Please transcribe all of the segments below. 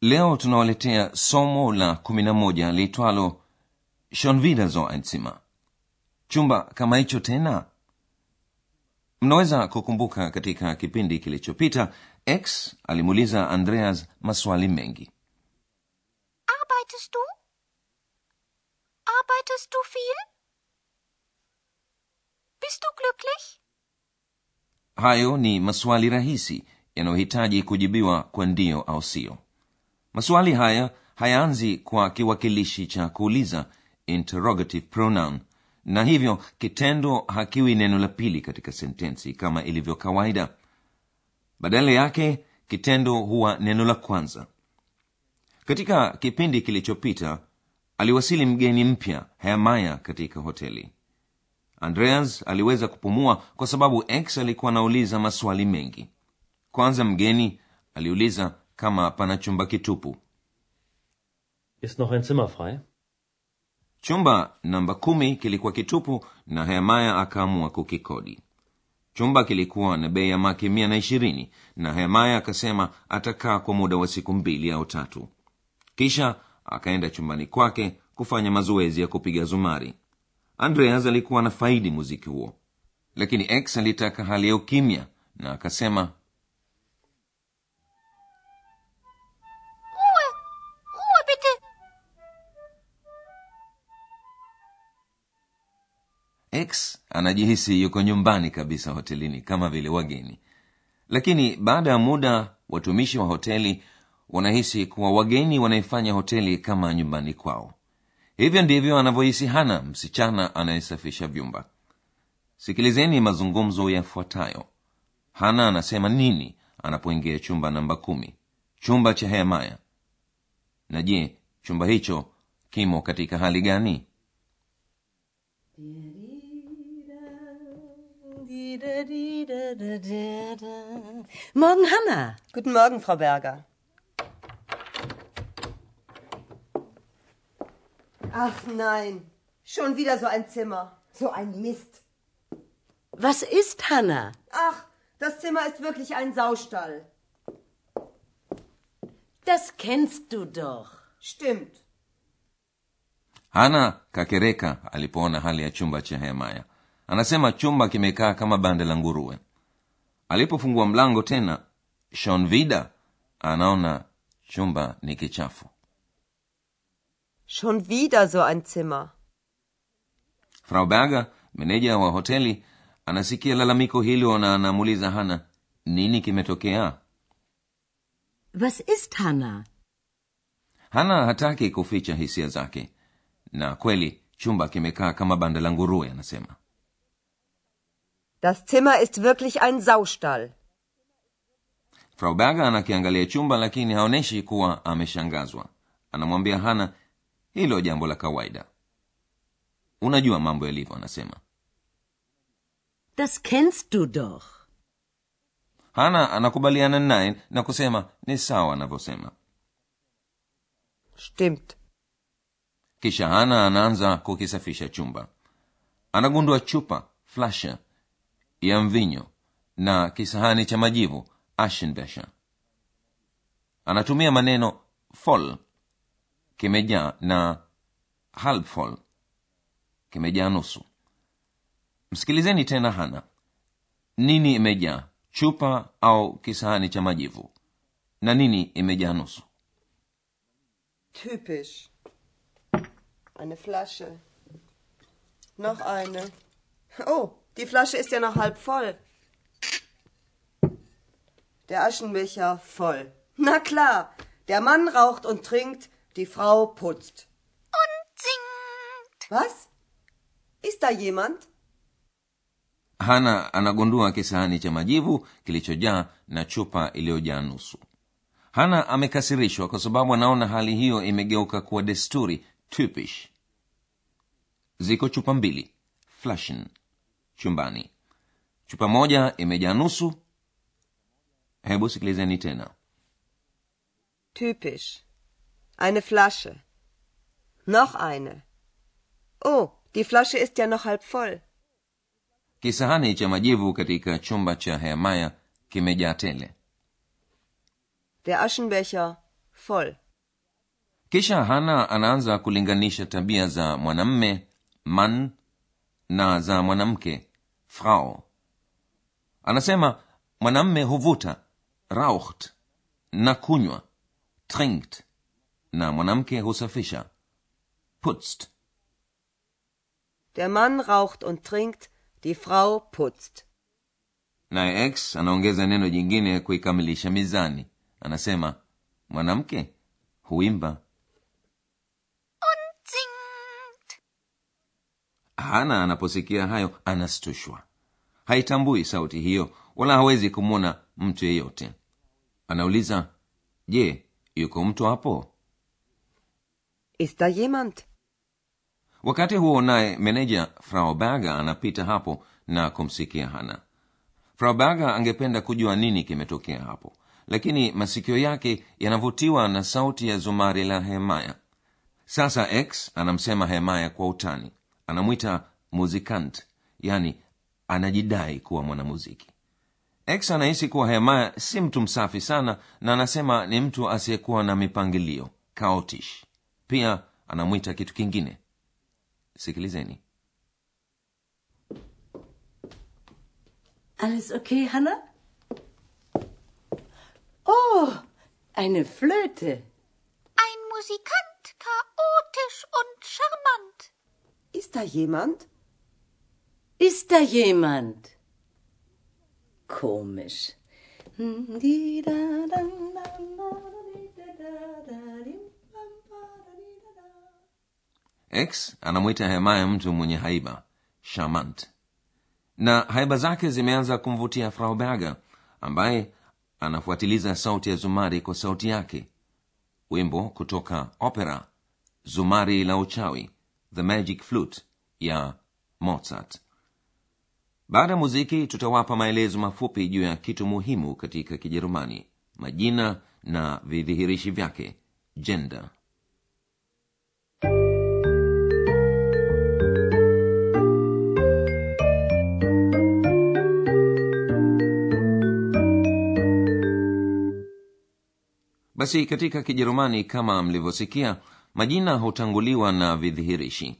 leo tunawaletea somo la kumi na moja liitwalo schon wieder so ein zimmer chumba kama hicho tena mnaweza kukumbuka katika kipindi kilichopita x alimuuliza andreas maswali mengi Arbeitest du? Arbeitest du viel? Bist du glücklich? hayo ni maswali rahisi yanayohitaji kujibiwa kwa ndio au sio maswali haya hayaanzi kwa kiwakilishi cha kuuliza interrogative pronoun. Na hivyo kitendo hakiwi neno la pili katika sentensi kama ilivyo kawaida. Badala yake kitendo huwa neno la kwanza. Katika kipindi kilichopita aliwasili mgeni mpya hemaya katika hoteli. Andreas aliweza kupumua kwa sababu x alikuwa anauliza maswali mengi. Kwanza mgeni aliuliza kama pana chumba kitupu. Ist noch ein Zimmer frei? chumba namba kumi kilikuwa kitupu na hemaya akaamua kukikodi. Chumba kilikuwa na bei ya make mia na ishirini na hemaya akasema atakaa kwa muda wa siku mbili au tatu. Kisha akaenda chumbani kwake kufanya mazoezi ya kupiga zumari. Andreas alikuwa na faidi muziki huo. Lakini x alitaka hali ya ukimya na akasema x anajihisi yuko nyumbani kabisa hotelini kama vile wageni. Lakini baada ya muda watumishi wa hoteli wanahisi kuwa wageni wanaifanya hoteli kama nyumbani kwao. Hivyo ndivyo anavyohisi hana msichana anayesafisha vyumba. Sikilizeni mazungumzo yafuatayo. Hana anasema nini anapoingia chumba namba kumi? Chumba cha hemaya. Na je chumba hicho kimo katika hali gani Morgen, Hanna. Guten Morgen, Frau Berger. Ach nein, schon wieder so ein Zimmer. So ein Mist. Was ist, Hanna? Ach, das Zimmer ist wirklich ein Saustall. Das kennst du doch. Stimmt. hana kakereka alipoona hali ya chumba cha hemaya anasema chumba kimekaa kama bande la nguruwe. Alipofungua mlango tena shonvida anaona chumba ni kichafu. Schon wieder so ein Zimmer. frau berger meneja wa hoteli anasikia lalamiko hilo na anamuuliza hana nini kimetokea? Was ist, hana hana hataki kuficha hisia zake. Na kweli chumba kimekaa kama banda la nguruwe anasema Das Zimmer ist wirklich ein Saustall. frau berger anakiangalia chumba lakini haonyeshi kuwa ameshangazwa anamwambia hana hilo jambo la kawaida unajua mambo yalivyo anasema Das kennst du doch. hana anakubaliana naye na kusema ni sawa anavyosema Stimmt. kisha hana anaanza kukisafisha chumba anagundua chupa flasha ya mvinyo na kisahani cha majivu ashenbesha anatumia maneno fol kimejaa na halfol kimejaa nusu msikilizeni tena hana nini imejaa chupa au kisahani cha majivu na nini imejaa nusu Typisch. Eine Flasche. Noch eine. Oh, die Flasche ist ja noch halb voll. Der Aschenbecher voll. Na klar, der Mann raucht und trinkt, die Frau putzt. Und singt! Was? Ist da jemand? hana anagundua kisahani cha majivu kilichojaa na chupa iliyojaa nusu hana amekasirishwa kwa sababu anaona hali hiyo imegeuka kuwa desturi typish ziko chupa mbili flashen chumbani chupa moja imejaa nusu hebu sikilizeni tena Typisch. Eine Flasche. Noch eine. Oh, die Flasche ist ja noch halb voll. kisahani cha majivu katika chumba cha hemaya kimejaa tele Der Aschenbecher voll. kisha hana anaanza kulinganisha tabia za mwanamme man na za mwanamke frau. Anasema mwanamme huvuta raucht na kunywa trinkt na mwanamke husafisha putzt. Der Mann raucht und trinkt, die Frau putzt. naye x anaongeza neno jingine kuikamilisha mizani. Anasema mwanamke huimba hana anaposikia hayo anastushwa. Haitambui sauti hiyo wala hawezi kumwona mtu yeyote. Anauliza je yuko mtu hapo? Da jemand? wakati huo naye meneja frau berger anapita hapo na kumsikia hana. Frau berger angependa kujua nini kimetokea hapo lakini masikio yake yanavutiwa na sauti ya zumari la hemaya. Sasa x anamsema hemaya kwa utani anamwita muzikant yani anajidai kuwa mwanamuziki. X anahisi kuwa hemaya si mtu msafi sana na anasema ni mtu asiyekuwa na mipangilio kaotish. Pia anamwita kitu kingine. Sikilizeni. Alles okay, hanna Oh, eine Flöte. Da jemand? Ist da jemand? Komisch. x anamwita hemaya mtu mwenye haiba shamant, na haiba zake zimeanza kumvutia frau berger ambaye anafuatiliza sauti ya zumari kwa sauti yake wimbo kutoka opera zumari la uchawi the magic flute ya mozart. Baada ya muziki tutawapa maelezo mafupi juu ya kitu muhimu katika kijerumani majina na vidhihirishi vyake jenda basi katika kijerumani kama mlivyosikia majina hutanguliwa na vidhihirishi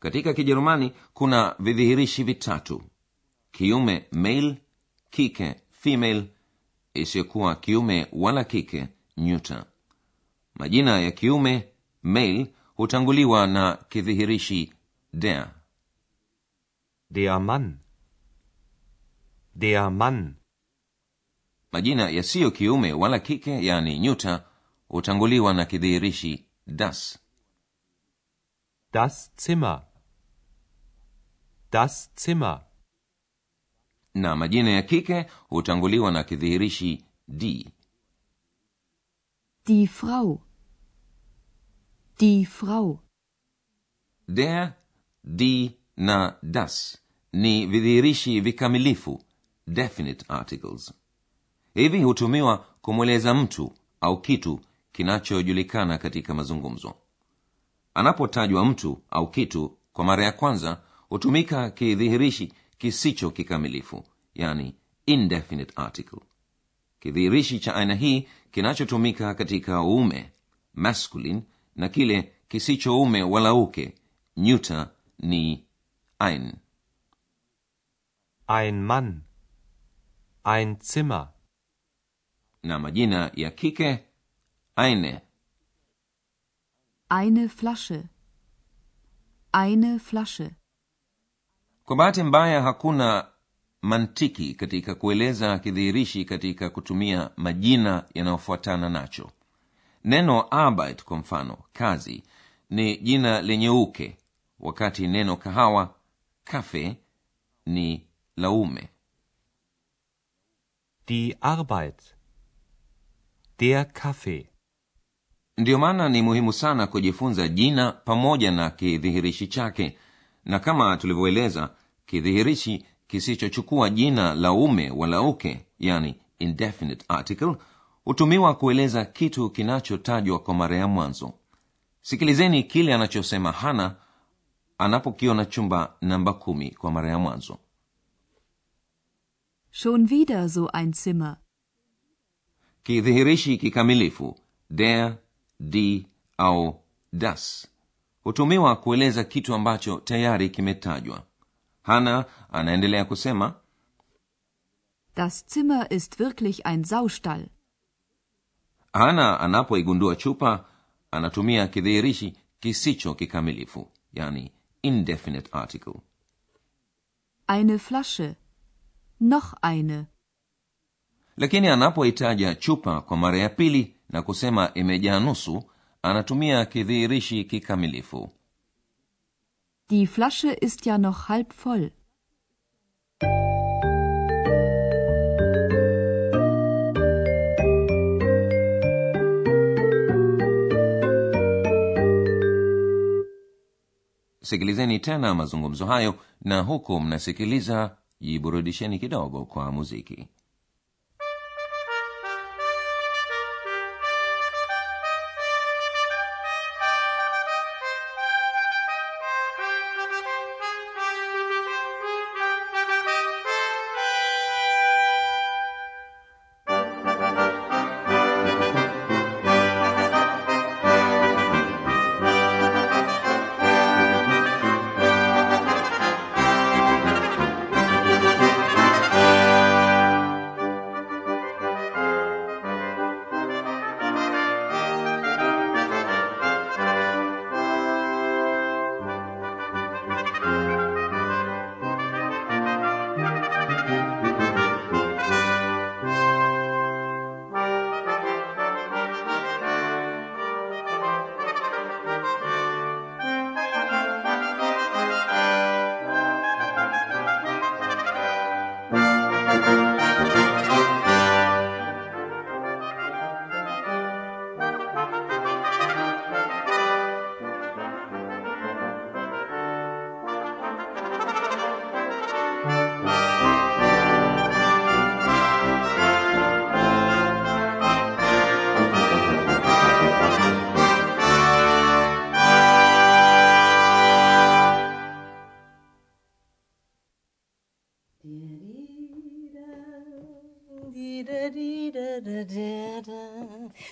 katika kijerumani kuna vidhihirishi vitatu kiume male kike female isiyokuwa kiume wala kike nyuta majina ya kiume male hutanguliwa na kidhihirishi der Der Mann. Der Mann. majina yasiyo kiume wala kike yani nyuta hutanguliwa na kidhihirishi das Das Zimmer. Das Zimmer. na majina ya kike hutanguliwa na kidhihirishi die Die Frau. Die Frau. der die na das ni vidhihirishi vikamilifu definite articles hivi hutumiwa kumweleza mtu au kitu kinachojulikana katika mazungumzo anapotajwa mtu au kitu kwa mara ya kwanza hutumika kidhihirishi kisicho kikamilifu yani indefinite article kidhihirishi cha aina hii kinachotumika katika uume masculine na kile kisichoume wala uke neuter ni ein Ein Mann. Ein Zimmer. na majina ya kike eine Eine Flasche. Eine Flasche. Kwa bahati mbaya hakuna mantiki katika kueleza kidhihirishi katika kutumia majina yanayofuatana nacho. Neno arbeit kwa mfano kazi ni jina lenye uke wakati neno kahawa kafe ni laume. Die Arbeit. Der kafe ndiyo maana ni muhimu sana kujifunza jina pamoja na kidhihirishi chake na kama tulivyoeleza kidhihirishi kisichochukua jina la ume wala uke yani indefinite article hutumiwa kueleza kitu kinachotajwa kwa mara ya mwanzo. Sikilizeni kile anachosema hana anapokiona chumba namba kumi kwa mara ya mwanzo. Schon wieder so ein Zimmer. kidhihirishi kikamilifu der di au das hutumiwa kueleza kitu ambacho tayari kimetajwa hana anaendelea kusema Das Zimmer ist wirklich ein Saustall. hana anapoigundua chupa anatumia kidhihirishi kisicho kikamilifu yani indefinite article Eine Flasche. Noch eine. lakini anapoitaja chupa kwa mara ya pili na kusema imejaa nusu anatumia kidhihirishi kikamilifu Die Flasche ist ja noch halb voll. sikilizeni tena mazungumzo hayo na huku mnasikiliza jiburudisheni kidogo kwa muziki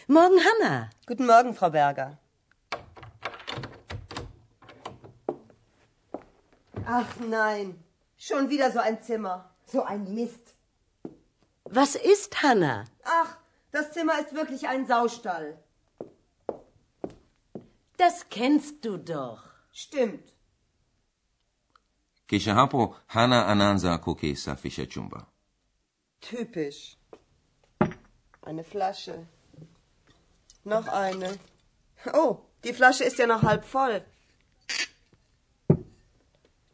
Morgen, Hanna. Guten Morgen, Frau Berger. Ach nein, schon wieder so ein Zimmer. So ein Mist. Was ist, Hanna? Ach, das Zimmer ist wirklich ein Saustall. Das kennst du doch. Stimmt. kisha hapo hana anaanza kukisafisha chumba Typisch. Eine Flasche. Noch eine. Oh, die Flasche ist ja noch halb voll.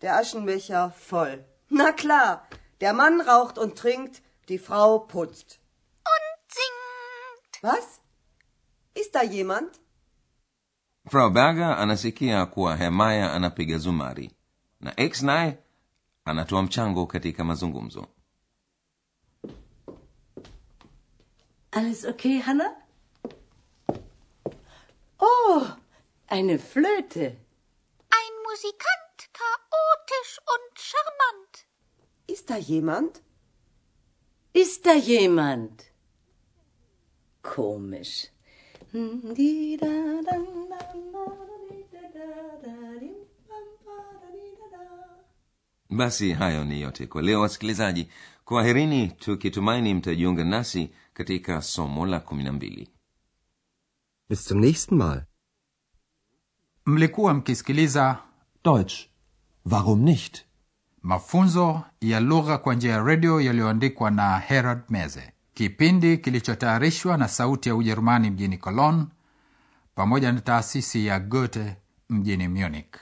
Der Aschenbecher voll. Na klar, der Mann raucht und trinkt, die Frau putzt. Und singt. Was? Ist da jemand? frau berger anasikia kuwa hemaya anapiga zumari na x naye anatoa mchango katika mazungumzo Alles okay, Hanna? Oh, eine Flöte. Ein Musikant, chaotisch und charmant. Ist da jemand? Ist da jemand? Komisch. basi hayo ni yote kwa leo wasikilizaji kwaherini tukitumaini mtajiunga nasi katika somo la kumi na mbili Bis zum nächsten Mal. mlikuwa mkisikiliza Deutsch. Warum nicht? mafunzo ya lugha kwa njia ya redio yaliyoandikwa na herald meze kipindi kilichotayarishwa na sauti ya ujerumani mjini cologne pamoja na taasisi ya goethe mjini munich